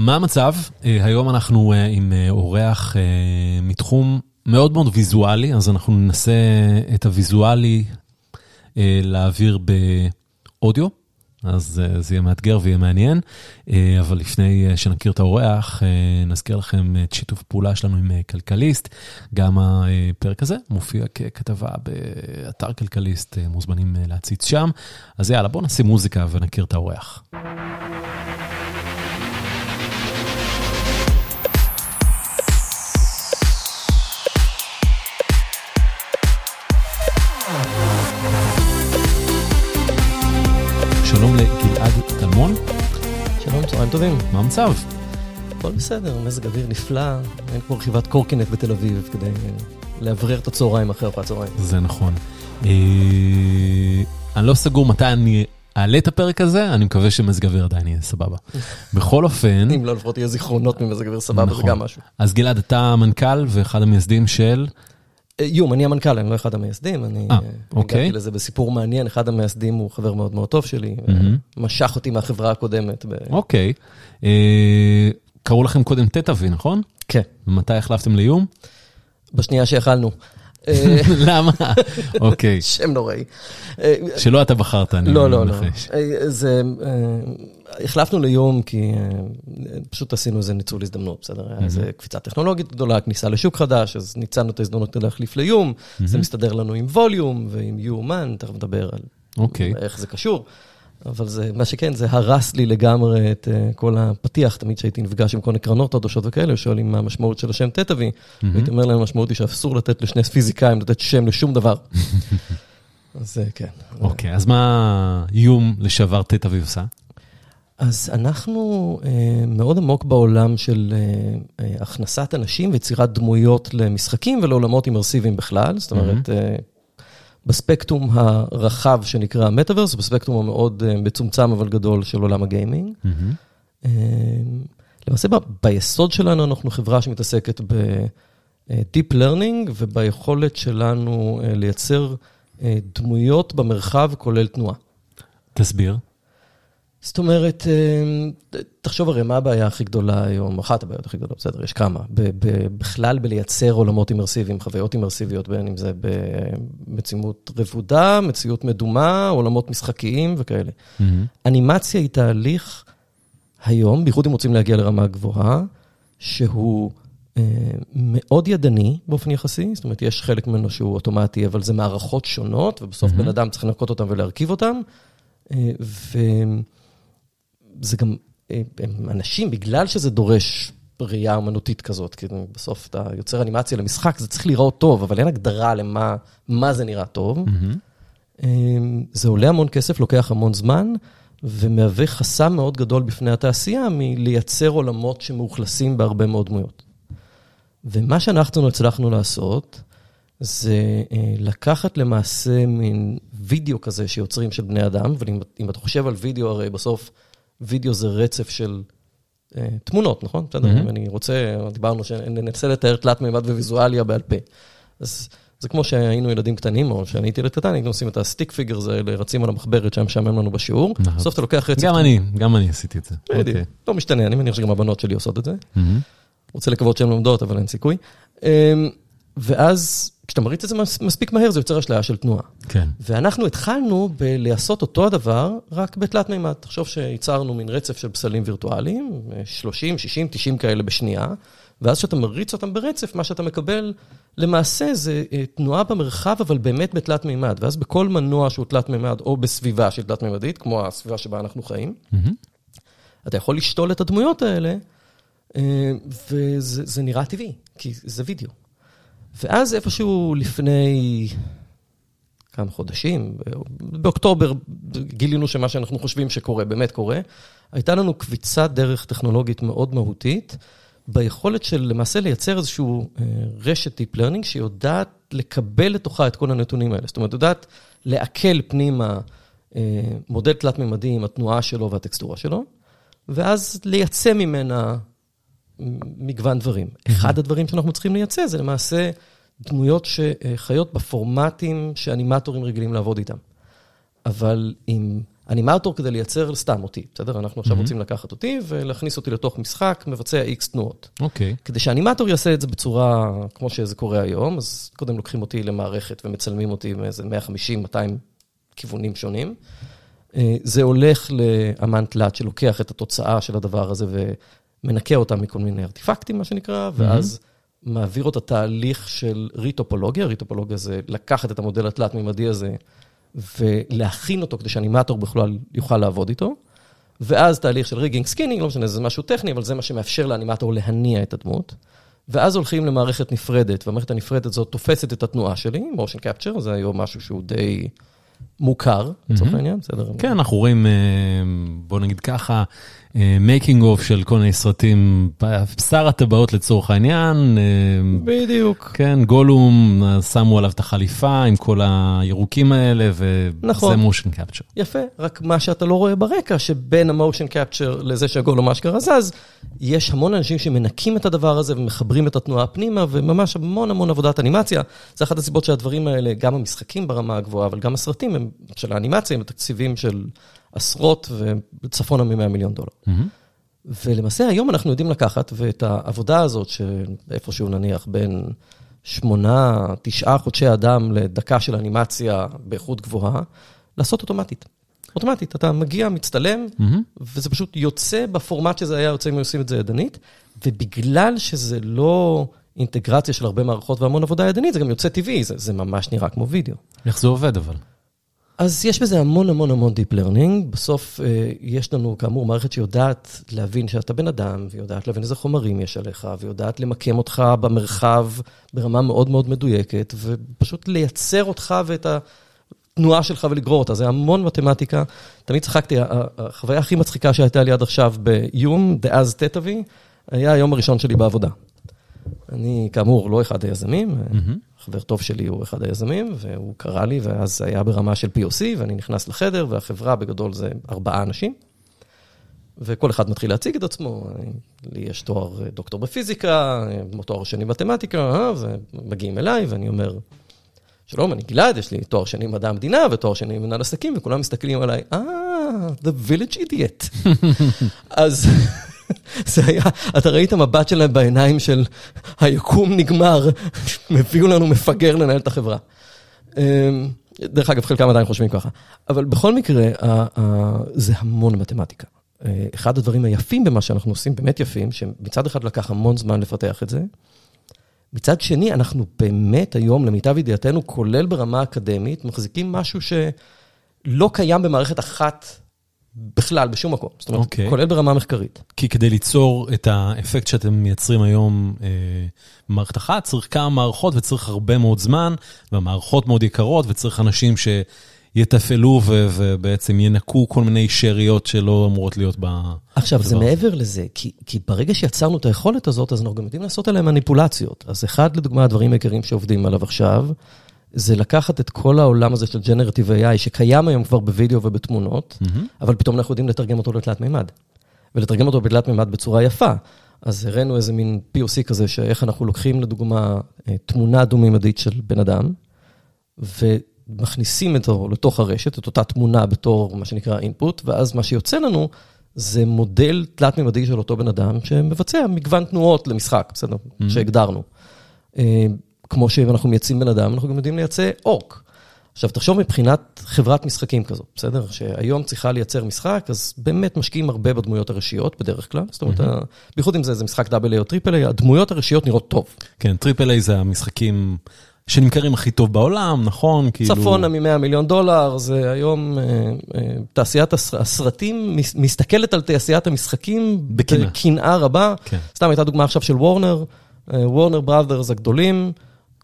מה המצב? היום אנחנו עם אורח מתחום מאוד מאוד ויזואלי, אז אנחנו ננסה את הוויזואלי להעביר באודיו. אז זה יהיה מאתגר ויהיה מעניין, אבל לפני שנכיר את האורח, נזכיר לכם את שיתוף פעולה שלנו עם כלכליסט. גם הפרק הזה מופיע ככתבה באתר כלכליסט, מוזמנים להציץ שם. אז יאללה, בואו נשים מוזיקה ונכיר את האורח. טלמון. שלום, צהריים טובים. מה המצב? הכל בסדר, מזג אוויר נפלא, אין כמו רכיבת קורקינט בתל אביב כדי לאוורר את הצהריים אחרי ארוחת צהריים. זה נכון. אני לא סגור מתי אני אעלה את הפרק הזה, אני מקווה שמזג אוויר עדיין יהיה סבבה. בכל אופן... אם לא, לפחות יהיה זיכרונות ממזג אוויר סבבה, זה גם משהו. אז גלעד, אתה מנכ"ל ואחד המייסדים של... יום, אני המנכ"ל, אני לא אחד המייסדים, אני הגעתי לזה בסיפור מעניין, אחד המייסדים הוא חבר מאוד מאוד טוב שלי, משך אותי מהחברה הקודמת. אוקיי, קראו לכם קודם תטאווי, נכון? כן. ומתי החלפתם ליום? בשנייה שיכלנו. למה? אוקיי. שם נוראי. שלא אתה בחרת, אני לא, לא, לא. זה, החלפנו ליום כי פשוט עשינו איזה ניצול הזדמנות, בסדר? היה איזה קפיצה טכנולוגית גדולה, כניסה לשוק חדש, אז ניצלנו את ההזדמנות להחליף ליום, זה מסתדר לנו עם ווליום ועם יומן, תכף נדבר על איך זה קשור. אבל זה, מה שכן, זה הרס לי לגמרי את כל הפתיח, תמיד שהייתי נפגש עם כל הקרנות חדשות וכאלה, שואלים מה המשמעות של השם תטאווי, והייתי אומר להם, המשמעות היא שאסור לתת לשני פיזיקאים לתת שם לשום דבר. אז כן. אוקיי, אז מה איום לשעבר תטאווי עושה? אז אנחנו מאוד עמוק בעולם של הכנסת אנשים ויצירת דמויות למשחקים ולעולמות אימרסיביים בכלל, זאת אומרת... בספקטרום הרחב שנקרא המטאברס, בספקטרום המאוד מצומצם אבל גדול של עולם הגיימינג. למעשה ביסוד שלנו אנחנו חברה שמתעסקת ב-Deep Learning וביכולת שלנו לייצר דמויות במרחב כולל תנועה. תסביר. זאת אומרת, תחשוב הרי מה הבעיה הכי גדולה היום, אחת הבעיות הכי גדולות, בסדר, יש כמה, בכלל בלייצר עולמות אימרסיביים, חוויות אימרסיביות, בין אם זה במציאות רבודה, מציאות מדומה, עולמות משחקיים וכאלה. אנימציה היא תהליך היום, בייחוד אם רוצים להגיע לרמה גבוהה, שהוא מאוד ידני באופן יחסי, זאת אומרת, יש חלק ממנו שהוא אוטומטי, אבל זה מערכות שונות, ובסוף בן אדם צריך לנקות אותם ולהרכיב אותם. וזה גם, אנשים, בגלל שזה דורש ראייה אמנותית כזאת, כי בסוף אתה יוצר אנימציה למשחק, זה צריך לראות טוב, אבל אין הגדרה למה זה נראה טוב. זה עולה המון כסף, לוקח המון זמן, ומהווה חסם מאוד גדול בפני התעשייה מלייצר עולמות שמאוכלסים בהרבה מאוד דמויות. ומה שאנחנו הצלחנו לעשות, זה לקחת למעשה מין וידאו כזה שיוצרים של בני אדם, ואם אתה חושב על וידאו, הרי בסוף וידאו זה רצף של תמונות, נכון? בסדר, אם אני רוצה, דיברנו שננסה לתאר תלת מימד וויזואליה בעל פה. אז זה כמו שהיינו ילדים קטנים, או שאני הייתי ילד קטן, היינו עושים את ה stick figures האלה, רצים על המחברת שהיה משעמם לנו בשיעור. בסוף אתה לוקח רצף... גם אני, גם אני עשיתי את זה. לא משתנה, אני מניח שגם הבנות שלי עושות את זה. רוצה לקוות שהן לומדות, אבל אין סיכוי. ואז כשאתה מריץ את זה מספיק מהר, זה יוצר אשליה של תנועה. כן. ואנחנו התחלנו בלעשות אותו הדבר, רק בתלת מימד. תחשוב שייצרנו מין רצף של פסלים וירטואליים, 30, 60, 90 כאלה בשנייה, ואז כשאתה מריץ אותם ברצף, מה שאתה מקבל למעשה זה תנועה במרחב, אבל באמת בתלת מימד. ואז בכל מנוע שהוא תלת מימד, או בסביבה של תלת מימדית, כמו הסביבה שבה אנחנו חיים, אתה יכול לשתול את הדמויות האלה, וזה נראה טבעי, כי זה וידאו. ואז איפשהו לפני כמה חודשים, באוקטובר גילינו שמה שאנחנו חושבים שקורה, באמת קורה. הייתה לנו קביצת דרך טכנולוגית מאוד מהותית, ביכולת של למעשה לייצר איזשהו רשת Deep Learning, שיודעת לקבל לתוכה את כל הנתונים האלה. זאת אומרת, יודעת לעכל פנימה מודל תלת-ממדי עם התנועה שלו והטקסטורה שלו, ואז לייצא ממנה מגוון דברים. אחד הדברים שאנחנו צריכים לייצא זה למעשה דמויות שחיות בפורמטים שאנימטורים רגילים לעבוד איתם. אבל עם אנימטור כדי לייצר סתם אותי, בסדר? אנחנו עכשיו רוצים לקחת אותי ולהכניס אותי לתוך משחק, מבצע איקס תנועות. אוקיי. כדי שאנימטור יעשה את זה בצורה כמו שזה קורה היום, אז קודם לוקחים אותי למערכת ומצלמים אותי מאיזה 150-200 כיוונים שונים. אה, זה הולך לאמן תלת שלוקח את התוצאה של הדבר הזה ומנקה אותה מכל מיני ארטיפקטים, מה שנקרא, ואז מעביר אותה תהליך של ריטופולוגיה. ריטופולוגיה זה לקחת את המודל התלת-מימדי הזה ולהכין אותו כדי שאנימטור בכלל יוכל לעבוד איתו. ואז תהליך של rigging skinning, לא משנה, זה משהו טכני, אבל זה מה שמאפשר לאנימטור להניע את הדמות. ואז הולכים למערכת נפרדת, והמערכת הנפרדת הזאת תופסת את התנועה שלי, motion capture, זה היום משהו שהוא די מוכר, לצורך העניין, בסדר? כן, אנחנו רואים, אה, בוא נגיד ככה, making of של כל מיני סרטים, שר הטבעות לצורך העניין. אה, בדיוק. כן, גולום, אה, שמו עליו את החליפה עם כל הירוקים האלה, וזה. motion capture. יפה, רק מה שאתה לא רואה ברקע, שבין המושן קפצ'ר לזה שהגולום אשכרה זז, יש המון אנשים שמנקים את הדבר הזה ומחברים את התנועה פנימה, וממש המון המון עבודת אנימציה. זה אחת הסיבות שהדברים האלה, גם המשחקים ברמה הגבוהה, אבל גם הסרטים הם, של האנימציה, הם בתקציבים של עשרות וצפונה מ-100 מיליון דולר. ולמעשה היום אנחנו יודעים לקחת, ואת העבודה הזאת, שאיפשהו נניח בין שמונה, תשעה חודשי אדם לדקה של אנימציה באיכות גבוהה, לעשות אוטומטית. אוטומטית, אתה מגיע, מצטלם, וזה פשוט יוצא בפורמט שזה היה יוצא אם היו עושים את זה ידנית, ובגלל שזה לא אינטגרציה של הרבה מערכות והמון עבודה ידנית, זה גם יוצא טבעי, זה, זה ממש נראה כמו וידאו. איך זה עובד אבל? אז יש בזה המון המון המון Deep Learning. בסוף אה, יש לנו, כאמור, מערכת שיודעת להבין שאתה בן אדם, ויודעת להבין איזה חומרים יש עליך, ויודעת למקם אותך במרחב ברמה מאוד מאוד מדויקת, ופשוט לייצר אותך ואת התנועה שלך ולגרור אותה. זה המון מתמטיקה. תמיד צחקתי, החוויה הכי מצחיקה שהייתה לי עד עכשיו ביום, דאז תטאבי, היה היום הראשון שלי בעבודה. אני, כאמור, לא אחד היזמים, חבר טוב שלי הוא אחד היזמים, והוא קרא לי, ואז זה היה ברמה של POC, ואני נכנס לחדר, והחברה בגדול זה ארבעה אנשים, וכל אחד מתחיל להציג את עצמו. לי יש תואר דוקטור בפיזיקה, תואר שני מתמטיקה, אה, ומגיעים אליי, ואני אומר, שלום, אני גלעד, יש לי תואר שני מדע המדינה ותואר שני מנהל עסקים, וכולם מסתכלים עליי, אה, the village idiot. אז... זה היה, אתה ראית מבט שלהם בעיניים של היקום נגמר, הביאו לנו מפגר לנהל את החברה. דרך אגב, חלקם עדיין חושבים ככה. אבל בכל מקרה, זה המון מתמטיקה. אחד הדברים היפים במה שאנחנו עושים, באמת יפים, שמצד אחד לקח המון זמן לפתח את זה, מצד שני, אנחנו באמת היום, למיטב ידיעתנו, כולל ברמה אקדמית, מחזיקים משהו שלא קיים במערכת אחת בכלל, בשום מקום. זאת אומרת, okay. כולל ברמה מחקרית. כי כדי ליצור את האפקט שאתם מייצרים היום אה, במערכת אחת, צריך כמה מערכות וצריך הרבה מאוד זמן, והמערכות מאוד יקרות, וצריך אנשים שיתפעלו ו- ובעצם ינקו כל מיני שאריות שלא אמורות להיות ב... עכשיו, זה מעבר לזה, כי, כי ברגע שיצרנו את היכולת הזאת, אז אנחנו גם יודעים לעשות עליהם מניפולציות. אז אחד, לדוגמה, הדברים העיקריים שעובדים עליו עכשיו, זה לקחת את כל העולם הזה של Generative AI, שקיים היום כבר בווידאו ובתמונות, mm-hmm. אבל פתאום אנחנו יודעים לתרגם אותו לתלת מימד. ולתרגם אותו בתלת מימד בצורה יפה. אז הראינו איזה מין POC כזה, שאיך אנחנו לוקחים לדוגמה אה, תמונה דו-מימדית של בן אדם, ומכניסים אותו לתוך הרשת, את אותה תמונה בתור מה שנקרא input, ואז מה שיוצא לנו זה מודל תלת-מימדי של אותו בן אדם, שמבצע מגוון תנועות למשחק, בסדר? Mm-hmm. שהגדרנו. אה, כמו שאנחנו מייצאים בן אדם, אנחנו גם יודעים לייצא אורק. עכשיו, תחשוב מבחינת חברת משחקים כזאת, בסדר? שהיום צריכה לייצר משחק, אז באמת משקיעים הרבה בדמויות הראשיות בדרך כלל. זאת אומרת, mm-hmm. בייחוד אם זה, זה משחק double או triple A, הדמויות הראשיות נראות טוב. כן, triple A זה המשחקים שנמכרים הכי טוב בעולם, נכון? כאילו... צפונה מ-100 מיליון דולר, זה היום, אה, אה, תעשיית הסרטים מסתכלת על תעשיית המשחקים בקנאה רבה. כן. סתם הייתה דוגמה עכשיו של וורנר, וורנר בראדרס הגדולים.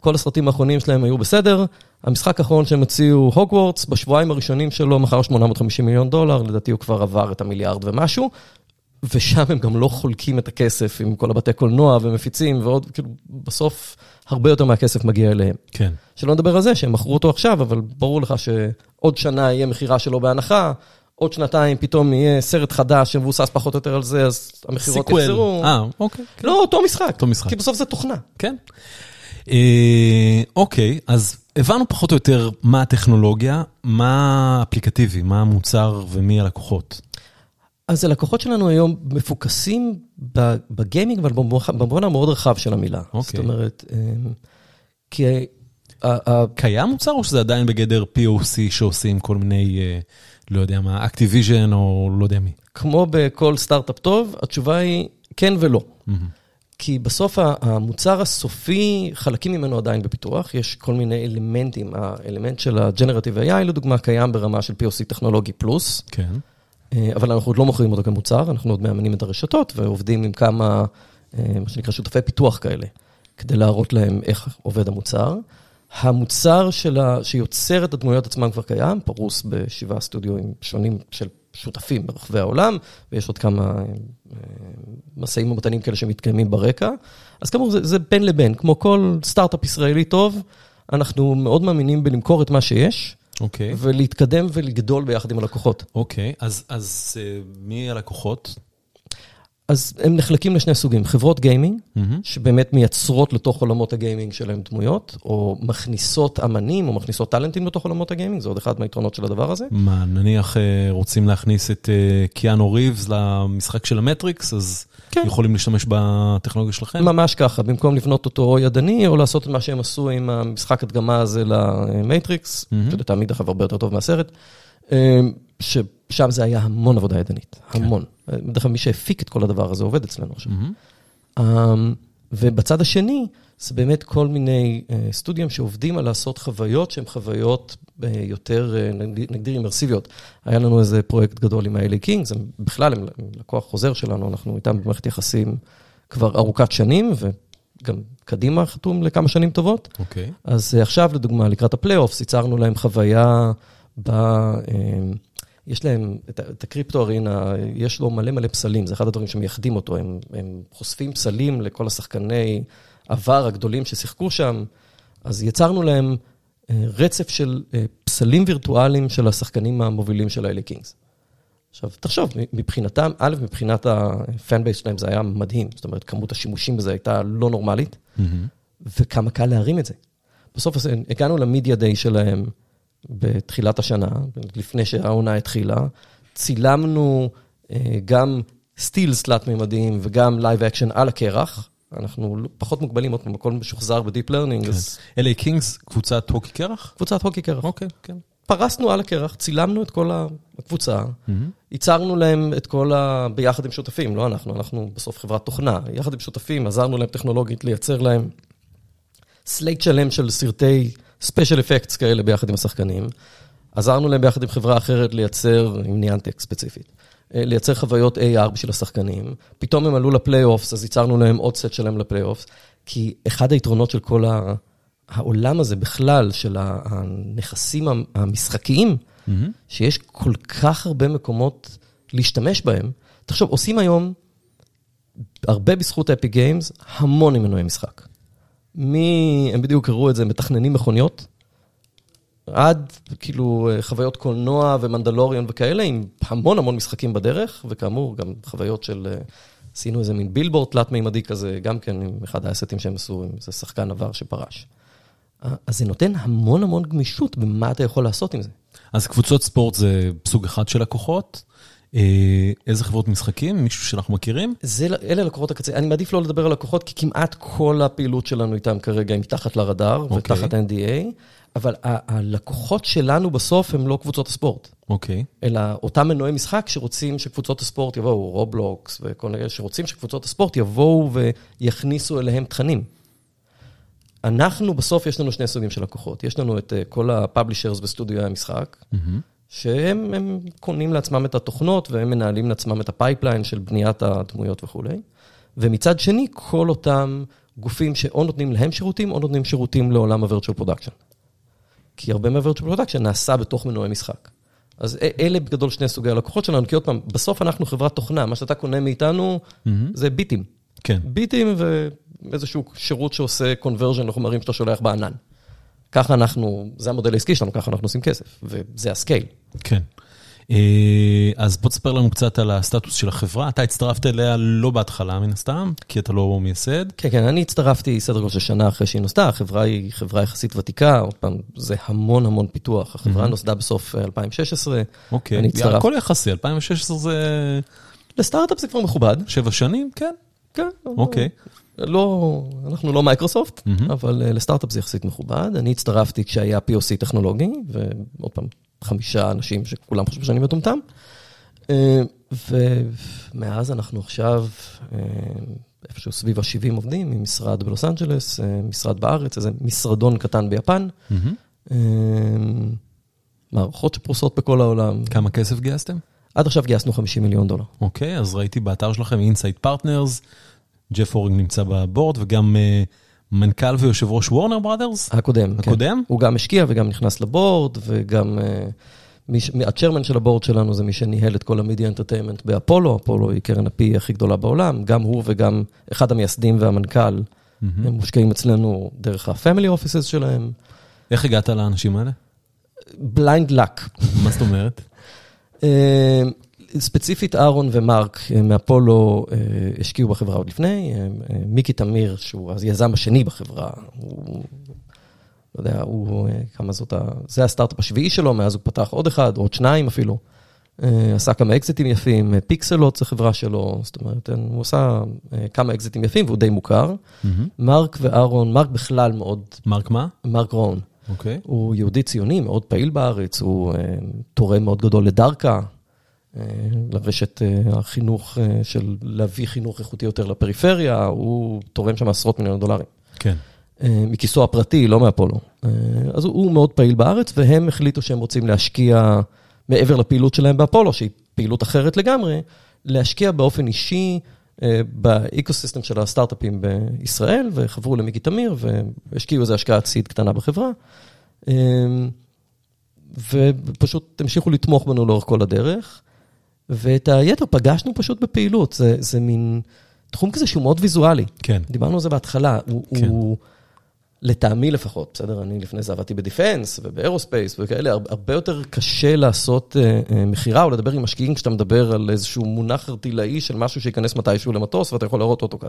כל הסרטים האחרונים שלהם היו בסדר. המשחק האחרון שהם הציעו, הוגוורטס, בשבועיים הראשונים שלו מכר 850 מיליון דולר, לדעתי הוא כבר עבר את המיליארד ומשהו, ושם הם גם לא חולקים את הכסף עם כל הבתי קולנוע ומפיצים ועוד, כאילו, בסוף הרבה יותר מהכסף מגיע אליהם. כן. שלא נדבר על זה שהם מכרו אותו עכשיו, אבל ברור לך שעוד שנה יהיה מכירה שלו בהנחה. עוד שנתיים פתאום יהיה סרט חדש שמבוסס פחות או יותר על זה, אז המכירות יחזרו. אה, אוקיי. לא, אותו משחק. אותו משחק. כי בסוף זה תוכנה. כן. אה, אוקיי, אז הבנו פחות או יותר מה הטכנולוגיה, מה האפליקטיבי, מה המוצר ומי הלקוחות. אז הלקוחות שלנו היום מפוקסים בגיימינג, אבל במובן המאוד רחב של המילה. אוקיי. זאת אומרת, אמ, כי... קיים מוצר או שזה עדיין בגדר POC שעושים כל מיני, אה, לא יודע מה, אקטיביז'ן או לא יודע מי? כמו בכל סטארט-אפ טוב, התשובה היא כן ולא. כי בסוף המוצר הסופי, חלקים ממנו עדיין בפיתוח, יש כל מיני אלמנטים, האלמנט של ה-Generative AI, לדוגמה, קיים ברמה של POC טכנולוגי פלוס. כן. אה, אבל אנחנו עוד לא מוכרים אותו כמוצר, אנחנו עוד מאמנים את הרשתות ועובדים עם כמה, אה, מה שנקרא, שותפי פיתוח כאלה, כדי להראות להם איך עובד המוצר. המוצר שלה, שיוצר את הדמויות עצמם כבר קיים, פרוס בשבעה סטודיואים שונים של שותפים ברחבי העולם, ויש עוד כמה אה, משאים ומתנים כאלה שמתקיימים ברקע. אז כאמור, זה, זה בין לבין, כמו כל סטארט-אפ ישראלי טוב, אנחנו מאוד מאמינים בלמכור את מה שיש. אוקיי. ולהתקדם ולגדול ביחד עם הלקוחות. אוקיי, אז, אז אה, מי הלקוחות? אז הם נחלקים לשני סוגים, חברות gaming, Mm-hmm. שבאמת מייצרות לתוך עולמות ה gaming שלהם דמויות, או מכניסות אמנים, או מכניסות טאלנטים לתוך עולמות ה gaming, זה עוד אחד מהיתרונות של הדבר הזה. מה, נניח אה, רוצים להכניס את אה, קיאנו ריבס למשחק של המטריקס, אז כן. יכולים להשתמש בטכנולוגיה שלכם? ממש ככה, במקום לבנות אותו ידני, או לעשות את מה שהם עשו עם המשחק הדגמה הזה למטריקס, מהמם. שלטעמי דרך הרבה יותר טוב מהסרט, אה, ששם זה היה המון עבודה ידנית, המון. בדרך כלל מי שהפיק את כל הדבר הזה עובד אצלנו עכשיו. אמ, ובצד השני, זה באמת כל מיני אה, סטודיו שעובדים על לעשות חוויות שהן חוויות אה, יותר, אה, נגדיר- אימרסיביות. היה לנו איזה פרויקט גדול עם ה-LA Kings, הם בכלל הם לקוח חוזר שלנו, אנחנו איתם במערכת יחסים כבר ארוכת שנים, וגם קדימה חתום לכמה שנים טובות. אוקיי. אז אה, עכשיו, לדוגמה, לקראת הפלייאופס, ייצרנו להם חוויה בה... אה, יש להם את, את הקריפטו ארינה, יש לו מלא מלא פסלים, זה אחד הדברים שמייחדים אותו, הם, הם חושפים פסלים לכל השחקני עבר הגדולים ששיחקו שם, אז יצרנו להם אה, רצף של אה, פסלים וירטואליים של השחקנים המובילים של ה LA Kings. עכשיו, תחשוב, מבחינתם, א', מבחינת ה fan base שלהם זה היה מדהים, זאת אומרת, כמות השימושים בזה הייתה לא נורמלית. מהמם. וכמה קל להרים את זה. בסוף אז הגענו ל media day שלהם בתחילת השנה, לפני שהעונה התחילה, צילמנו אה, גם סטילס תלת-ממדיים וגם live action על הקרח. אנחנו פחות מוגבלים, עוד פעם, הכל משוחזר ב deep learning, אז LA Kings, קבוצת הוקי קרח? קבוצת הוקי קרח. אוקיי, כן. פרסנו על הקרח, צילמנו את כל הקבוצה, מהמם. ייצרנו להם את כל ה... ביחד עם שותפים, לא אנחנו, אנחנו בסוף חברת תוכנה. יחד עם שותפים, עזרנו להם טכנולוגית לייצר להם slate שלם של סרטי special effects כאלה ביחד עם השחקנים. עזרנו להם ביחד עם חברה אחרת לייצר, עם ניאנטק ספציפית, אה, לייצר חוויות AR בשביל השחקנים. פתאום הם עלו ל playoffs, אז ייצרנו להם עוד סט שלם ל playoffs. כי אחד היתרונות של כל ה... העולם הזה בכלל, של הנכסים המ- המשחקיים, מהמם. שיש כל כך הרבה מקומות להשתמש בהם. תחשוב, עושים היום, הרבה בזכות אפי גיימס, המון עם מנועי משחק. מי, הם בדיוק הראו את זה, מתכננים מכוניות, עד כאילו חוויות קולנוע ומנדלוריון וכאלה, עם המון המון משחקים בדרך, וכאמור, גם חוויות של, אה, עשינו איזה מין בילבורד תלת-מימדי כזה, גם כן עם אחד האסטים שהם עשו, עם איזה שחקן עבר שפרש. אה, אז זה נותן המון המון גמישות במה אתה יכול לעשות עם זה. אז קבוצות ספורט זה סוג אחד של לקוחות. אה, איזה חברות משחקים? מישהו שאנחנו מכירים? זה, אלה לקוחות הקצה. אני מעדיף לא לדבר על לקוחות, כי כמעט כל הפעילות שלנו איתם כרגע היא מתחת לרדאר אוקיי. ותחת NDA, אבל הלקוחות שלנו בסוף הם לא קבוצות הספורט, אוקיי. אלא אותם מנועי משחק שרוצים שקבוצות הספורט יבואו, רובלוקס וכל מיני, שרוצים שקבוצות הספורט יבואו ויכניסו אליהם תכנים. אנחנו, בסוף יש לנו שני סוגים של לקוחות. יש לנו את אה, כל הפאבלישרס בסטודיו המשחק, מהמם. שהם הם קונים לעצמם את התוכנות והם מנהלים לעצמם את ה pipeline של בניית הדמויות וכולי. ומצד שני, כל אותם גופים שאו נותנים להם שירותים, או נותנים שירותים לעולם ה-virtual production. כי הרבה מה-virtual production נעשה בתוך מנועי משחק. אז אלה בגדול שני סוגי הלקוחות שלנו, כי עוד פעם, בסוף אנחנו חברת תוכנה, מה שאתה קונה מאיתנו מהמם. זה ביטים. כן. ביטים ואיזשהו שירות שעושה conversion לחומרים שאתה שולח בענן. ככה אנחנו, זה המודל העסקי שלנו, ככה אנחנו עושים כסף, וזה ה scale. כן. אה, אז בוא תספר לנו קצת על הסטטוס של החברה. אתה הצטרפת אליה לא בהתחלה מן הסתם, כי אתה לא מייסד. כן, כן, אני הצטרפתי סדר גודל של שנה אחרי שהיא נוסדה, החברה היא חברה יחסית ותיקה, עוד פעם, זה המון המון פיתוח. החברה נוסדה בסוף 2016. אוקיי, אני הצטרפ- הכל יחסי, 2016 זה לסטארט-אפ זה כבר מכובד. שבע שנים, כן. כן. אוקיי. לא, אנחנו לא מייקרוסופט, מהמם. אבל אה, לסטארט-אפ זה יחסית מכובד. אני הצטרפתי כשהיה POC טכנולוגי, ועוד פעם, חמישה אנשים שכולם חושבים שאני מטומטם. אה, ומאז אנחנו עכשיו אה, איפשהו סביב ה-70 עובדים, עם משרד בלוס אנג'לס, אה, משרד בארץ, איזה משרדון קטן ביפן. מהמם. אה, מערכות שפרוסות בכל העולם. כמה כסף גייסתם? עד עכשיו גייסנו 50 מיליון דולר. אוקיי, אז ראיתי באתר שלכם Insight Partners, ג'ף הורינג נמצא בבורד, וגם אה, מנכ"ל ויושב ראש וורנר בראדרס. הקודם, כן. הקודם? הוא גם השקיע וגם נכנס לבורד, וגם אה, ש- ה chairman של הבורד שלנו זה מי שניהל את כל ה media entertainment באפולו, אפולו היא קרן ה PE הכי גדולה בעולם, גם הוא וגם אחד המייסדים והמנכ"ל, הם מושקעים אצלנו דרך ה-family offices שלהם. איך הגעת לאנשים האלה? blind luck. מה זאת אומרת? ספציפית אהרון ומרק אה, מאפולו אה, השקיעו בחברה עוד לפני, אה, מיקי תמיר, שהוא היזם השני בחברה, הוא, לא יודע, הוא, כמה זאת ה... זה הסטארט-אפ השביעי שלו, מאז הוא פתח עוד אחד, עוד שניים אפילו. עשה כמה אקזיטים יפים, פיקסלוט זו חברה שלו, זאת אומרת, הוא עשה כמה אקזיטים יפים והוא די מוכר. מהמם. מרק ואהרון, מרק בכלל מאוד, מרק מה? מרק רואן, אוקיי. הוא יהודי ציוני, מאוד פעיל בארץ, הוא תורם מאוד גדול לדרכה, לרשת אה, החינוך אה, של להביא חינוך איכותי יותר לפריפריה, הוא תורם שם עשרות מיליון דולרים. כן. אה, מכיסו הפרטי, לא מאפולו. אה, אז הוא, מאוד פעיל בארץ, והם החליטו שהם רוצים להשקיע, מעבר לפעילות שלהם באפולו, שהיא פעילות אחרת לגמרי, להשקיע באופן אישי אה, באקוסיסטם של הסטארט-אפים בישראל, וחברו למיקי תמיר, והשקיעו איזו השקעת סיד קטנה בחברה. אה, ופשוט המשיכו לתמוך בנו לאורך כל הדרך. ואת היתר פגשנו פשוט בפעילות, זה, זה מין תחום כזה שהוא מאוד ויזואלי. כן. דיברנו על זה בהתחלה, הוא, כן. הוא לטעמי לפחות, בסדר? אני לפני זה עבדתי בדיפנס ובאירוספייס וכאלה, הר- הרבה יותר קשה לעשות אה, אה, מכירה או לדבר עם משקיעים כשאתה מדבר על איזשהו מונח ארטילאי של משהו שייכנס מתישהו למטוס ואתה יכול להראות אותו כאן.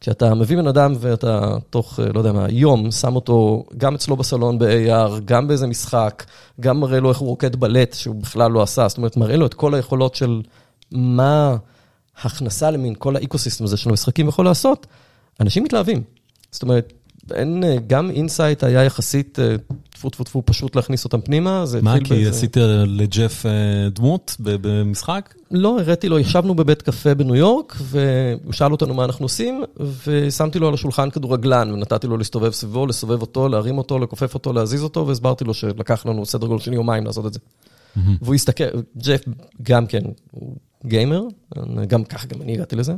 כשאתה מביא בן אדם ואתה תוך, אה, לא יודע מה, יום, שם אותו גם אצלו בסלון ב-AR, גם באיזה משחק, גם מראה לו איך הוא רוקד בלט, שהוא בכלל לא עשה, זאת אומרת, מראה לו את כל היכולות של מה הכנסה למין כל האקוסיסטם הזה של המשחקים יכול לעשות, אנשים מתלהבים. זאת אומרת, אין, אה, גם אינסייט היה יחסית, אה, טפו טפו טפו, פשוט להכניס אותם פנימה, מה, כי באיזה- עשית לג'ף אה, דמות במשחק? לא, הראיתי לו, ישבנו בבית קפה בניו יורק, והוא שאל אותנו מה אנחנו עושים, ושמתי לו על השולחן כדורגלן, ונתתי לו להסתובב סביבו, לסובב אותו, להרים אותו, לכופף אותו, להזיז אותו, והסברתי לו שלקח לנו סדר גודל של יומיים לעשות את זה. והוא הסתכל, ג'ף גם כן, הוא גיימר, גם ככה גם אני הגעתי לזה,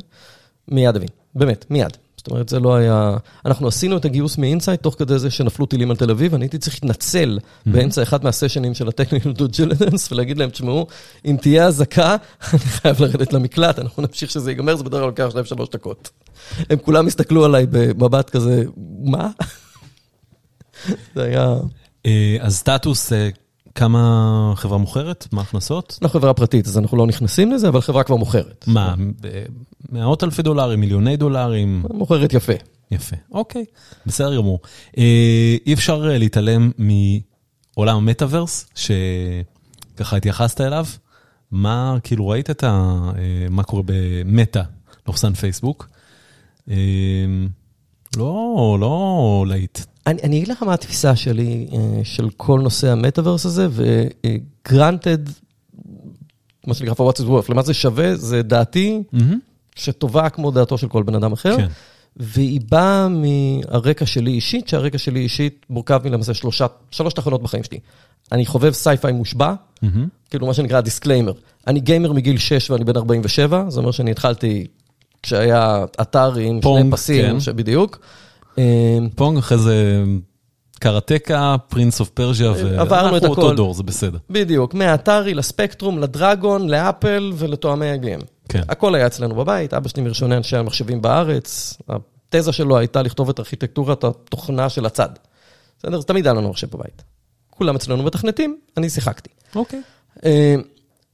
מיד הבין, באמת, מיד. זאת אומרת, זה לא היה... אנחנו עשינו את הגיוס מאינסייט תוך כדי זה שנפלו טילים על תל אביב, אני הייתי צריך להתנצל באמצע אחד מהסשנים של ה technical due diligence ולהגיד להם, תשמעו, אם תהיה אזעקה, אני חייב לרדת למקלט, אנחנו נמשיך שזה ייגמר, זה בדרך כלל לוקח שניים שלוש דקות. הם כולם הסתכלו עליי במבט כזה, מה? זה היה... אה, אז סטטוס, אה, כמה חברה מוכרת? מה ההכנסות? אנחנו חברה פרטית, אז אנחנו לא נכנסים לזה, אבל חברה כבר מוכרת. מה, אה, מאות אלפי דולרים, מיליוני דולרים? מוכרת יפה. יפה, אוקיי, בסדר גמור. אה, אי אפשר אה, להתעלם מעולם המטאוורס, שככה התייחסת אליו. מה, כאילו ראית את ה... אה, מה קורה במטא, נוחסן פייסבוק? אה, לא, לא להיט. אני, אני אגיד לך מה התפיסה שלי אה, של כל נושא המטאוורס הזה, ו granted, מה שנקרא for what it's worth, למה זה שווה, זה דעתי מהמם. שטובה כמו דעתו של כל בן אדם אחר, כן. והיא באה מהרקע שלי אישית, שהרקע שלי אישית מורכב מלמעשה שלושה, שלוש תחנות בחיים שלי. אני חובב sci-fi מושבע, מהמם. כאילו מה שנקרא disclaimer. אני גיימר מגיל 6 ואני בן 47, זה אומר שאני התחלתי כשהיה אטארי עם פונג, שני פסים, כן. שבדיוק. אה, פונג אחרי זה קרטקה, Prince of Persia, ואנחנו אותו דור, זה בסדר. בדיוק, מהאטארי לספקטרום, לדרגון, לאפל ולתואמי ה IBM. כן. הכל היה אצלנו בבית, אבא שלי מראשוני אנשי המחשבים בארץ, התזה שלו הייתה לכתוב את ארכיטקטורת התוכנה של הצד. בסדר? אז תמיד היה לנו מחשב בבית. כולם אצלנו מתכנתים, אני שיחקתי. אוקיי. אה,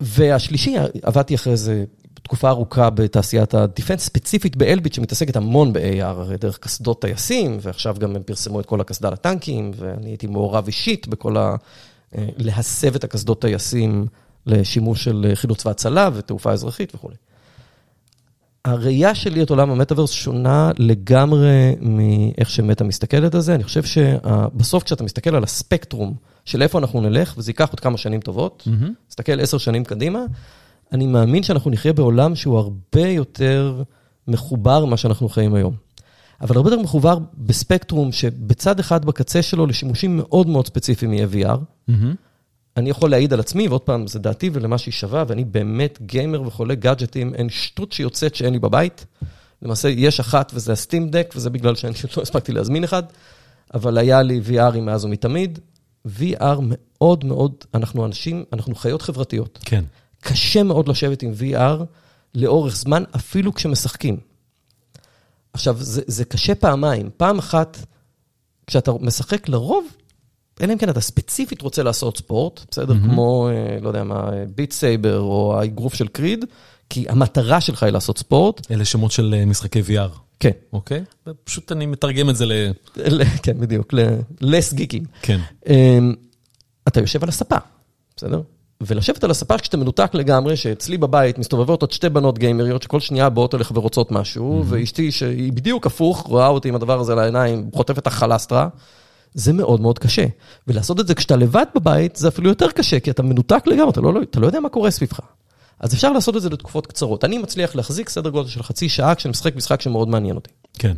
והשלישי, עבדתי אחרי זה תקופה ארוכה בתעשיית הדיפנס, ספציפית באלביט, שמתעסקת המון ב-AR, דרך קסדות טייסים, ועכשיו גם הם פרסמו את כל הקסדה לטנקים, ואני הייתי מעורב אישית בכל ה... אה, להסב את הקסדות טייסים לשימוש של חילוץ והצלה ותעופה אזרחית וכולי. הראייה שלי את עולם המטאוורס שונה לגמרי מאיך שמטה מסתכלת על זה. אני חושב שבסוף כשאתה מסתכל על הספקטרום של איפה אנחנו נלך, וזה ייקח עוד כמה שנים טובות, mm-hmm. תסתכל עשר שנים קדימה, אני מאמין שאנחנו נחיה בעולם שהוא הרבה יותר מחובר ממה שאנחנו חיים היום. אבל הרבה יותר מחובר בספקטרום שבצד אחד בקצה שלו לשימושים מאוד מאוד ספציפיים יהיה VR. Mm-hmm. אני יכול להעיד על עצמי, ועוד פעם, זה דעתי ולמה שהיא שווה, ואני באמת גיימר וחולה גאדג'טים, אין שטות שיוצאת שאין לי בבית. למעשה, יש אחת וזה הסטים דק, וזה בגלל שאני לא הספקתי להזמין אחד, אבל היה לי VR מאז ומתמיד. VR מאוד מאוד, אנחנו אנשים, אנחנו חיות חברתיות. כן. קשה מאוד לשבת עם VR לאורך זמן, אפילו כשמשחקים. עכשיו, זה, זה קשה פעמיים. פעם אחת, כשאתה משחק לרוב, אלא אם כן אתה ספציפית רוצה לעשות ספורט, בסדר? Mm-hmm. כמו, אה, לא יודע מה, ביט סייבר או האגרוף של קריד, כי המטרה שלך היא לעשות ספורט. אלה שמות של אה, משחקי VR. כן. אוקיי? פשוט אני מתרגם את זה ל... כן, בדיוק, לס גיקים. כן. אמ, אתה יושב על הספה, בסדר? ולשבת על הספה כשאתה מנותק לגמרי, שאצלי בבית מסתובבות עוד שתי בנות גיימריות, שכל שנייה באות אליך ורוצות משהו, mm-hmm. ואשתי, שהיא בדיוק הפוך, רואה אותי עם הדבר הזה על העיניים, חוטפת החלסטרה. זה מאוד מאוד קשה. ולעשות את זה כשאתה לבד בבית, זה אפילו יותר קשה, כי אתה מנותק לגמרי, אתה לא, אתה לא יודע מה קורה סביבך. אז אפשר לעשות את זה לתקופות קצרות. אני מצליח להחזיק סדר גודל של חצי שעה כשאני משחק משחק שמאוד מעניין אותי. כן.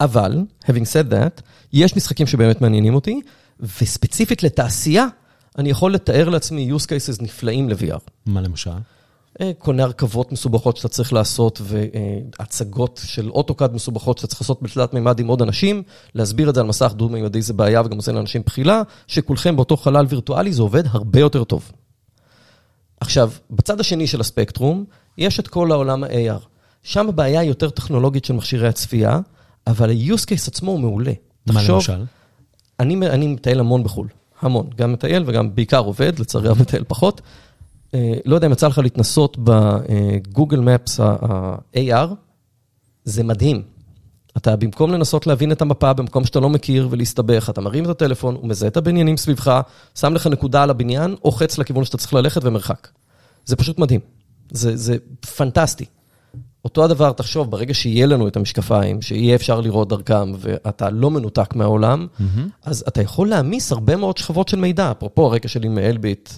אבל, having said that, יש משחקים שבאמת מעניינים אותי, וספציפית לתעשייה, אני יכול לתאר לעצמי use cases נפלאים ל-VR. מה למשל? אה, קונה הרכבות מסובכות שאתה צריך לעשות, והצגות של אוטוקאד מסובכות שאתה צריך לעשות בתלת מימד עם עוד אנשים, להסביר את זה על מסך דו-מימדי זה בעיה וגם עושה לאנשים בחילה, שכולכם באותו חלל וירטואלי זה עובד הרבה יותר טוב. עכשיו, בצד השני של הספקטרום, יש את כל העולם ה-AR. שם הבעיה היא יותר טכנולוגית של מכשירי הצפייה, אבל ה-use case עצמו הוא מעולה. מה תחשוב, למשל? אני, אני מטייל המון בחו"ל, המון. גם מטייל וגם בעיקר עובד, לצערי הרב מטייל פחות. אה, לא יודע אם יצא לך להתנסות בגוגל מפס ה-AR, זה מדהים. אתה במקום לנסות להבין את המפה במקום שאתה לא מכיר ולהסתבך, אתה מרים את הטלפון, הוא מזהה את הבניינים סביבך, שם לך נקודה על הבניין, אוחץ לכיוון שאתה צריך ללכת ומרחק. זה פשוט מדהים. זה, זה פנטסטי. אותו הדבר, תחשוב, ברגע שיהיה לנו את המשקפיים, שיהיה אפשר לראות דרכם, ואתה לא מנותק מהעולם, mm-hmm. אז אתה יכול להעמיס הרבה מאוד שכבות של מידע. אפרופו הרקע שלי מאלביט,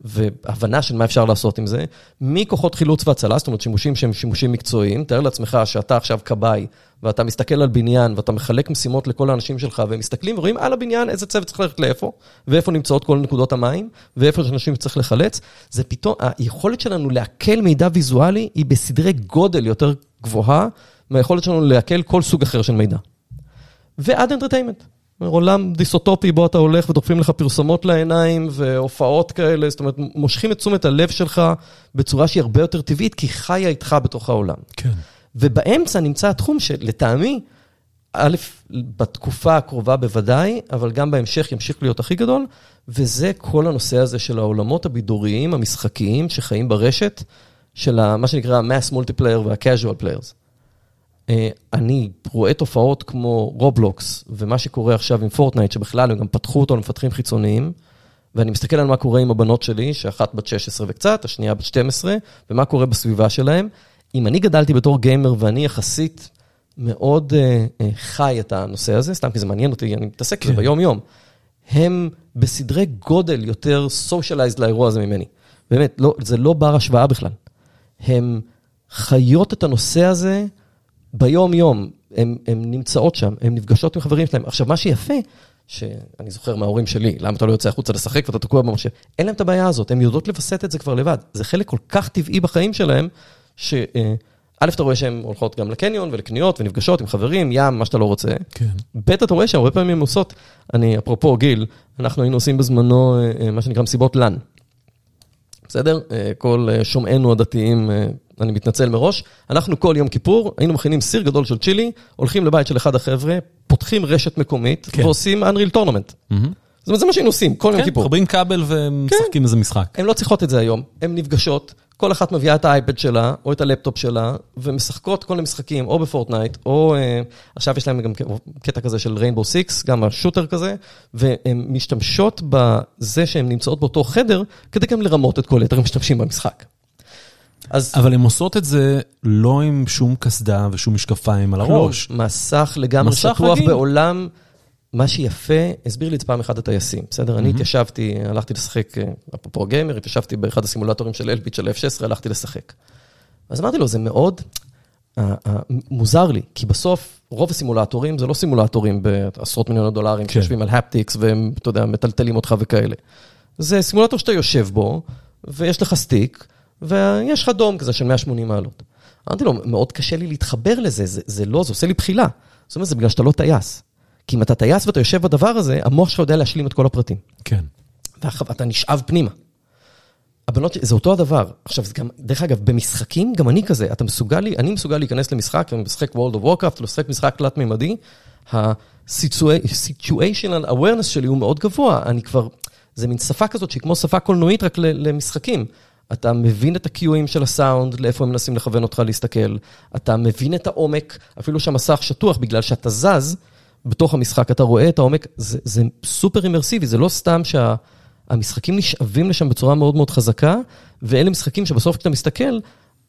והבנה של מה אפשר לעשות עם זה, מכוחות חילוץ והצלה, זאת אומרת שימושים שהם שימושים מקצועיים, תאר לעצמך שאתה עכשיו כבאי, ואתה מסתכל על בניין, ואתה מחלק משימות לכל האנשים שלך, והם מסתכלים ורואים על הבניין איזה צוות צריך ללכת לאיפה, ואיפה נמצאות כל נקודות המים, ואיפה יש אנשים שצריך לחלץ, זה פתאום, היכולת שלנו לעכל מידע ויזואלי היא בסדרי גודל יותר גבוהה, מהיכולת שלנו לעכל כל סוג אחר של מידע. ועד אנטרטיימנט. עולם דיסוטופי בו אתה הולך ודוחפים לך פרסומות לעיניים והופעות כאלה, זאת אומרת, מושכים את תשומת הלב שלך בצורה שהיא הרבה יותר טבעית, כי חיה איתך בתוך העולם. כן. ובאמצע נמצא התחום שלטעמי, א', בתקופה הקרובה בוודאי, אבל גם בהמשך ימשיך להיות הכי גדול, וזה כל הנושא הזה של העולמות הבידוריים, המשחקיים, שחיים ברשת, של מה שנקרא ה-mass multiplayer וה-casual players. אה, אני רואה תופעות כמו רובלוקס, ומה שקורה עכשיו עם פורטנייט, שבכלל הם גם פתחו אותו למפתחים חיצוניים, ואני מסתכל על מה קורה עם הבנות שלי, שאחת בת 16 וקצת, השנייה בת 12, ומה קורה בסביבה שלהם. אם אני גדלתי בתור גיימר ואני יחסית מאוד uh, uh, חי את הנושא הזה, סתם כי זה מעניין אותי, אני מתעסק בזה כן. ביום-יום, הם בסדרי גודל יותר סושיאלייזד לאירוע הזה ממני. באמת, לא, זה לא בר השוואה בכלל. הם חיות את הנושא הזה ביום-יום, הן נמצאות שם, הן נפגשות עם חברים שלהם. עכשיו, מה שיפה, שאני זוכר מההורים שלי, למה אתה לא יוצא החוצה לשחק ואתה תקוע במחשב? אין להם את הבעיה הזאת, הן יודעות לווסת את זה כבר לבד. זה חלק כל כך טבעי בחיים שלהם, שא', אה, אתה רואה שהן הולכות גם לקניון ולקניות ונפגשות עם חברים, ים, מה שאתה לא רוצה. כן. ב', אתה רואה שהרבה פעמים הן עושות, אני, אפרופו גיל, אנחנו היינו עושים בזמנו אה, אה, מה שנקרא מסיבות לן. בסדר? כל שומעינו הדתיים אני מתנצל מראש, אנחנו כל יום כיפור היינו מכינים סיר גדול של צ'ילי, הולכים לבית של אחד החבר'ה, פותחים רשת מקומית כן. ועושים Unreal Tournament. זאת אומרת, זה מה שהיינו עושים, כל יום כן, כיפור. מחברים כבל ומשחקים איזה משחק. הן לא צריכות את זה היום, הן נפגשות, כל אחת מביאה את האייפד שלה, או את הלפטופ שלה, ומשחקות כל מיני משחקים, או בפורטנייט, או אה, עכשיו יש להם גם קטע כזה של ריינבו סיקס, גם ה shooter כזה, והן משתמשות בזה שהן נמצאות באותו חדר, כדי גם לרמות את כל יתר המשתמשים במשחק. אז אבל הן עושות את זה לא עם שום קסדה ושום משקפיים על הראש. מסך לגמרי שטוח. בעולם. מה שיפה, הסביר לי את זה פעם אחת הטייסים, בסדר? אני התיישבתי, הלכתי לשחק, אפרופו גיימר, התיישבתי באחד הסימולטורים של אלביט של F-16, הלכתי לשחק. אז אמרתי לו, זה מאוד אה, אה, מוזר לי, כי בסוף רוב הסימולטורים זה לא סימולטורים בעשרות מיליוני דולרים, כן. שיושבים על haptics והם, אתה יודע, מטלטלים אותך וכאלה. זה סימולטור שאתה יושב בו, ויש לך stick, ויש לך dome כזה של 180 מעלות. אמרתי לו, מאוד קשה לי להתחבר לזה, זה, זה לא, זה עושה לי בחילה. זאת אומרת, זה בגלל שאתה לא טייס. כי אם אתה טייס ואתה יושב בדבר הזה, המוח שלך יודע להשלים את כל הפרטים. כן. ואתה נשאב פנימה. הבנות, זה אותו הדבר. עכשיו, זה גם, דרך אגב, במשחקים, גם אני כזה, אתה מסוגל לי, אני מסוגל להיכנס למשחק, ואני משחק World of Warcraft, או לשחק משחק תלת-מימדי, ה-situational awareness שלי הוא מאוד גבוה, אני כבר, זה מין שפה כזאת שהיא כמו שפה קולנועית רק למשחקים. אתה מבין את הקיואים של הסאונד, לאיפה הם מנסים לכוון אותך להסתכל, אתה מבין את העומק, אפילו שהמסך שטוח, בגלל שאתה זז בתוך המשחק, אתה רואה את העומק, זה, זה סופר אימרסיבי, זה לא סתם שהמשחקים נשאבים לשם בצורה מאוד מאוד חזקה, ואלה משחקים שבסוף כשאתה מסתכל,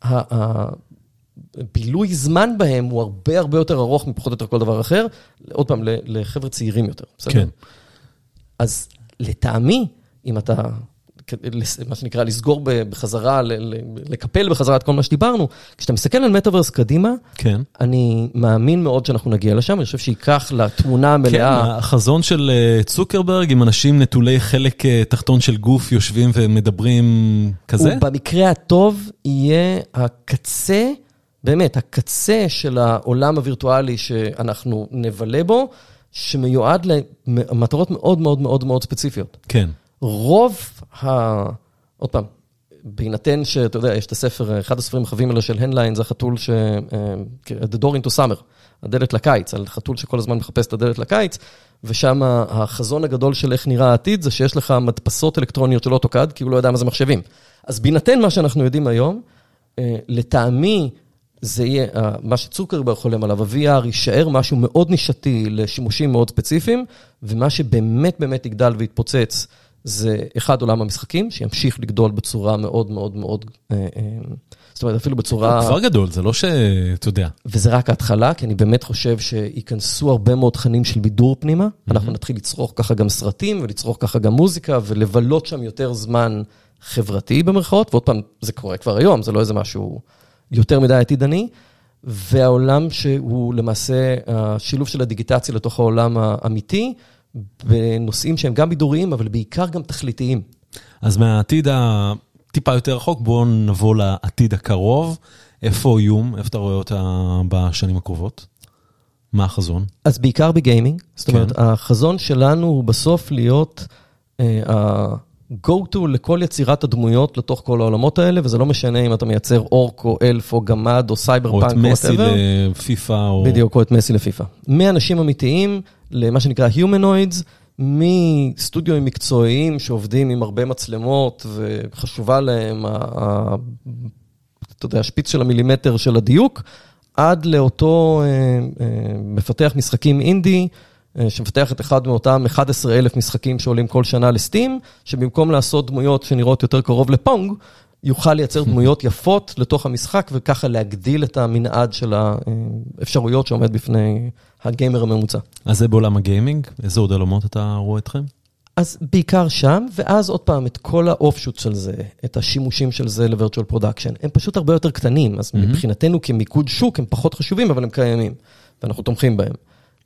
ה- ה- בילוי זמן בהם הוא הרבה הרבה יותר ארוך מפחות או יותר כל דבר אחר, עוד פעם, לחבר'ה צעירים יותר, בסדר? כן. אז לטעמי, אם אתה, מה שנקרא, לסגור בחזרה, לקפל בחזרה את כל מה שדיברנו, כשאתה מסתכל על מטאוורס קדימה, כן. אני מאמין מאוד שאנחנו נגיע לשם, אני חושב שייקח לתמונה כן, המלאה. החזון של אה, צוקרברג עם אנשים נטולי חלק אה, תחתון של גוף יושבים ומדברים כזה? הוא במקרה הטוב יהיה הקצה, באמת, הקצה של העולם הווירטואלי שאנחנו נבלה בו, שמיועד למטרות מאוד מאוד מאוד מאוד ספציפיות. כן. רוב ה... עוד פעם, בהינתן שאתה יודע, יש את הספר, אחד הספרים החביבים האלה של הנליין, זה החתול ש... אה, The Door into Summer, הדלת לקיץ, על חתול שכל הזמן מחפש את הדלת לקיץ, ושם החזון הגדול של איך נראה העתיד, זה שיש לך מדפסות אלקטרוניות של אוטוקאד, כי הוא לא יודע מה זה מחשבים. אז בהינתן מה שאנחנו יודעים היום, אה, לטעמי, זה יהיה, אה, מה שצוקרברג חולם עליו, ה-VR יישאר משהו מאוד נישתי לשימושים מאוד ספציפיים, ומה שבאמת באמת יגדל ויתפוצץ, זה אחד עולם המשחקים, שימשיך לגדול בצורה מאוד מאוד מאוד, אה, אה, זאת אומרת, אפילו בצורה... הוא כבר גדול, זה לא שאתה יודע. וזה רק ההתחלה, כי אני באמת חושב שייכנסו הרבה מאוד תכנים של בידור פנימה. אנחנו נתחיל לצרוך ככה גם סרטים, ולצרוך ככה גם מוזיקה, ולבלות שם יותר זמן חברתי במרכאות, ועוד פעם, זה קורה כבר היום, זה לא איזה משהו יותר מדי עתידני. והעולם שהוא למעשה השילוב של הדיגיטציה לתוך העולם האמיתי, בנושאים שהם גם בידוריים, אבל בעיקר גם תכליתיים. אז מהעתיד הטיפה יותר רחוק, בואו נבוא לעתיד הקרוב. איפה איום? איפה אתה רואה אותה בשנים הקרובות? מה החזון? אז בעיקר בגיימינג, זאת כן. אומרת, החזון שלנו הוא בסוף להיות אה, ה-go-to לכל יצירת הדמויות לתוך כל העולמות האלה, וזה לא משנה אם אתה מייצר אורק או אלף או גמד או סייבר או את פאנק או מסי whatever. לפיפא, או... בדיוק, או את מסי לפיפא. מאנשים אמיתיים למה שנקרא Humanoids, מסטודיו מקצועיים שעובדים עם הרבה מצלמות וחשובה להם, ה- ה- אתה יודע, השפיץ של המילימטר של הדיוק, עד לאותו אה, אה, מפתח משחקים אינדי, שמפתח את אחד מאותם 11,000 משחקים שעולים כל שנה לסטים, שבמקום לעשות דמויות שנראות יותר קרוב לפונג, יוכל לייצר דמויות יפות לתוך המשחק, וככה להגדיל את המנעד של האפשרויות שעומד בפני הגיימר הממוצע. אז זה בעולם הגיימינג? איזה עוד עולמות אתה רואה אתכם? אז בעיקר שם, ואז עוד פעם, את כל האופשוט של זה, את השימושים של זה ל-Virtual Production, הם פשוט הרבה יותר קטנים, אז mm-hmm. מבחינתנו כמיקוד שוק הם פחות חשובים, אבל הם קיימים, ואנחנו תומכים בהם.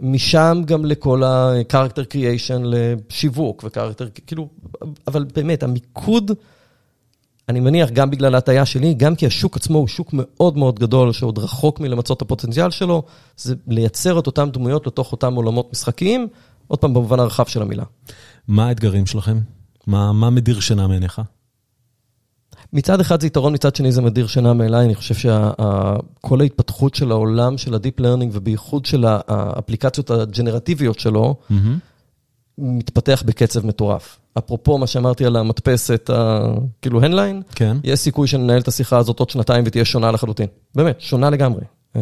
משם גם לכל ה-character creation לשיווק ו-character, כאילו, אבל באמת, המיקוד, אני מניח, גם בגלל ההטייה שלי, גם כי השוק עצמו הוא שוק מאוד מאוד גדול, שעוד רחוק מלמצות את הפוטנציאל שלו, זה לייצר את אותן דמויות לתוך אותם עולמות משחקיים, עוד פעם, במובן הרחב של המילה. מה האתגרים שלכם? מה, מה מדיר שינה מעיניך? מצד אחד זה יתרון, מצד שני זה מדיר שינה מעיניי. אני חושב שכל ההתפתחות של העולם של ה deep learning, ובייחוד של האפליקציות הג'נרטיביות שלו, Mm-hmm. מתפתח בקצב מטורף. אפרופו מה שאמרתי על המדפסת, ה- כאילו הנליין, כן. יש סיכוי שננהל את השיחה הזאת עוד שנתיים ותהיה שונה לחלוטין. באמת, שונה לגמרי. אה,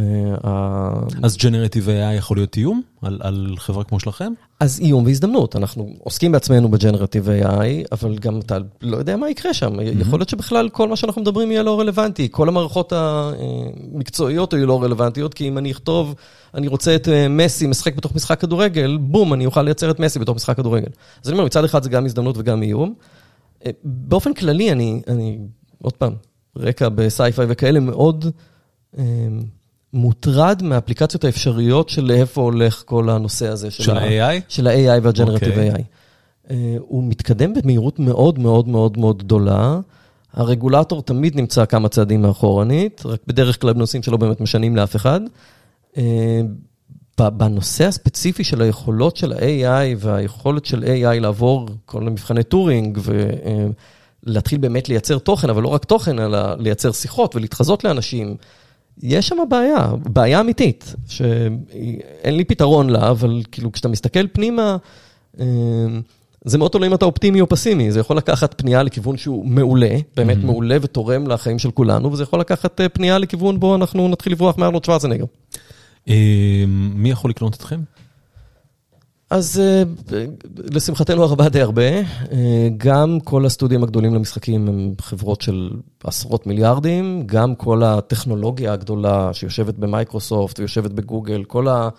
אז Generative AI יכול להיות איום על, על חברה כמו שלכם? אז איום והזדמנות, אנחנו עוסקים בעצמנו בג'נרטיב AI, אבל גם אתה לא יודע מה יקרה שם. יכול להיות שבכלל כל מה שאנחנו מדברים יהיה לא רלוונטי, כל המערכות המקצועיות יהיו לא רלוונטיות, כי אם אני אכתוב, אני רוצה את אה, מסי משחק בתוך משחק כדורגל, בום, אני אוכל לייצר את מסי בתוך משחק כדורגל. אז אני אומר, מצד אחד זה גם הזדמנות וגם איום. אה, באופן כללי, אני, אני עוד פעם, רקע בסייפיי וכאלה, מאוד מוטרד מהאפליקציות האפשריות של לאיפה הולך כל הנושא הזה של ה-AI? של ה-AI וה-Generative אוקיי. AI. אה, הוא מתקדם במהירות מאוד מאוד מאוד מאוד גדולה. הרגולטור תמיד נמצא כמה צעדים מאחורנית, רק בדרך כלל בנושאים שלא באמת משנים לאף אחד. אה, ב- בנושא הספציפי של היכולות של ה-AI והיכולת של AI לעבור כל מבחני טורינג ולהתחיל באמת לייצר תוכן, אבל לא רק תוכן, אלא לייצר שיחות ולהתחזות לאנשים, יש שם בעיה, בעיה אמיתית, שאין לי פתרון לה, אבל כאילו כשאתה מסתכל פנימה, אה, זה מאוד תלוי אם אתה אופטימי או פסימי, זה יכול לקחת פנייה לכיוון שהוא מעולה, באמת Mhm. מעולה ותורם לחיים של כולנו, וזה יכול לקחת אה, פנייה לכיוון בו אנחנו נתחיל לברוח מארנולד שוורצנגר. אה, מי יכול לקנות אתכם? אז אה, לשמחתנו הרבה די הרבה, אה, גם כל הסטודיו הגדולים למשחקים הם חברות של עשרות מיליארדים, גם כל הטכנולוגיה הגדולה שיושבת במייקרוסופט ויושבת בגוגל, כל ה...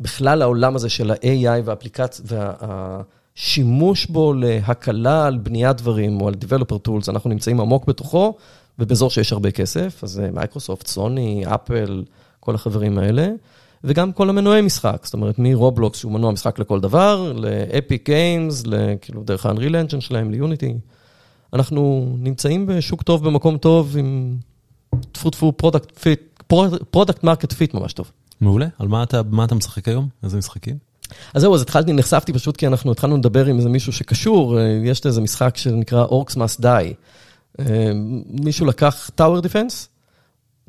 בכלל העולם הזה של ה-AI והאפליקציה, והשימוש בו להקלה על בניית דברים או על Developer Tools, אנחנו נמצאים עמוק בתוכו, ובאזור שיש הרבה כסף, אז אה, מייקרוסופט, סוני, אפל, כל החברים האלה. וגם כל המנועי משחק, זאת אומרת, מרובלוקס, שהוא מנוע משחק לכל דבר, לאפיק גיימס, כאילו דרך ה-Unreal Engine שלהם, ליוניטי. אנחנו נמצאים בשוק טוב, במקום טוב, עם טפו טפו product fit, product market fit ממש טוב. מעולה. על מה אתה, מה אתה משחק היום? איזה משחקים? אז זהו, אז התחלתי, נחשפתי פשוט כי אנחנו התחלנו לדבר עם איזה מישהו שקשור, אה, יש איזה משחק שנקרא Orcs Must Die. אה, מישהו לקח Tower Defense,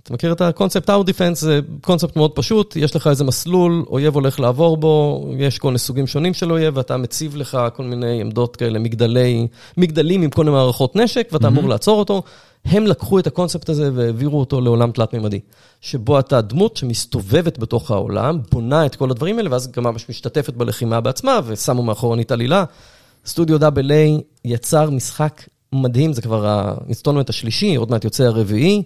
אתה מכיר את הקונספט Tower Defense? זה קונספט מאוד פשוט, יש לך איזה מסלול, אויב הולך לעבור בו, יש כל מיני סוגים שונים של אויב, ואתה מציב לך כל מיני עמדות כאלה, מגדלי, מגדלים עם כל מיני מערכות נשק, ואתה אמור לעצור אותו. הם לקחו את הקונספט הזה והעבירו אותו לעולם תלת-ממדי, שבו אתה דמות שמסתובבת בתוך העולם, בונה את כל הדברים האלה, ואז גם ממש משתתפת בלחימה בעצמה, ושמו מאחורנית עלילה. סטודיו double A יצר משחק מדהים, זה כבר ה installment השלישי, עוד מעט יוצא הרביעי,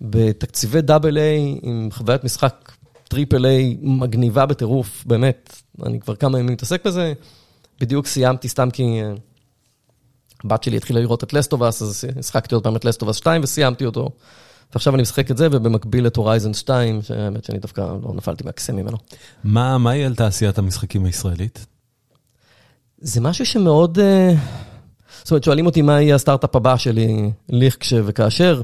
בתקציבי double A, עם חוויית משחק triple A מגניבה בטירוף, באמת, אני כבר כמה ימים מתעסק בזה. בדיוק סיימתי סתם כי אה, הבת שלי התחילה לראות את Last of Us, אז שיחקתי עוד פעם את Last of Us 2 וסיימתי אותו. ועכשיו אני משחק את זה, ובמקביל את Horizon 2, שהאמת שאני דווקא לא נפלתי מהכיסא ממנו. מה, מה יהיה על תעשיית המשחקים הישראלית? זה משהו שמאוד... אה, זאת אומרת, שואלים אותי מה יהיה הסטארט-אפ הבא שלי, לכש וכאשר,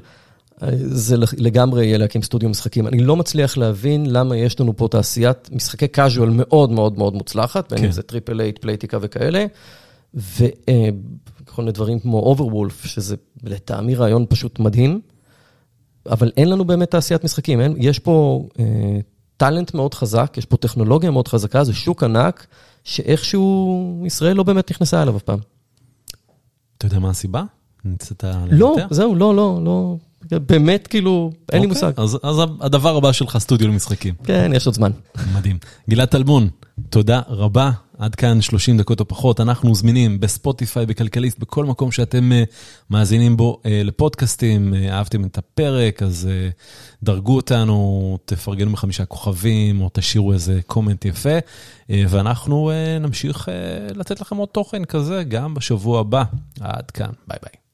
אה, זה לגמרי יהיה להקים סטודיו משחקים. אני לא מצליח להבין למה יש לנו פה תעשיית משחקי casual מאוד מאוד מאוד מוצלחת, בין כן. אם זה Triple Eight, Playtika וכאלה, וכל מיני דברים כמו Overwolf, שזה לטעמי רעיון פשוט מדהים, אבל אין לנו באמת תעשיית משחקים, אין, יש פה אה, טאלנט מאוד חזק, יש פה טכנולוגיה מאוד חזקה, זה שוק ענק, שאיכשהו ישראל לא באמת נכנסה אליו אף פעם. אתה יודע מה הסיבה? ניסית לא, לנתח? זהו, לא, לא, לא. באמת, כאילו, אין לי אוקיי, מושג. אז, אז הדבר הבא שלך סטודיו למשחקים. כן, יש עוד זמן. מדהים. גלעד טלמון, תודה רבה. עד כאן 30 דקות או פחות. אנחנו זמינים בספוטיפיי, בכלכליסט, בכל מקום שאתם אה, מאזינים בו אה, לפודקאסטים. אה, אהבתם את הפרק, אז דרגו אותנו, תפרגנו בחמישה כוכבים, או תשאירו איזה comment יפה. ואנחנו נמשיך לתת לכם עוד תוכן כזה גם בשבוע הבא. עד כאן, ביי ביי.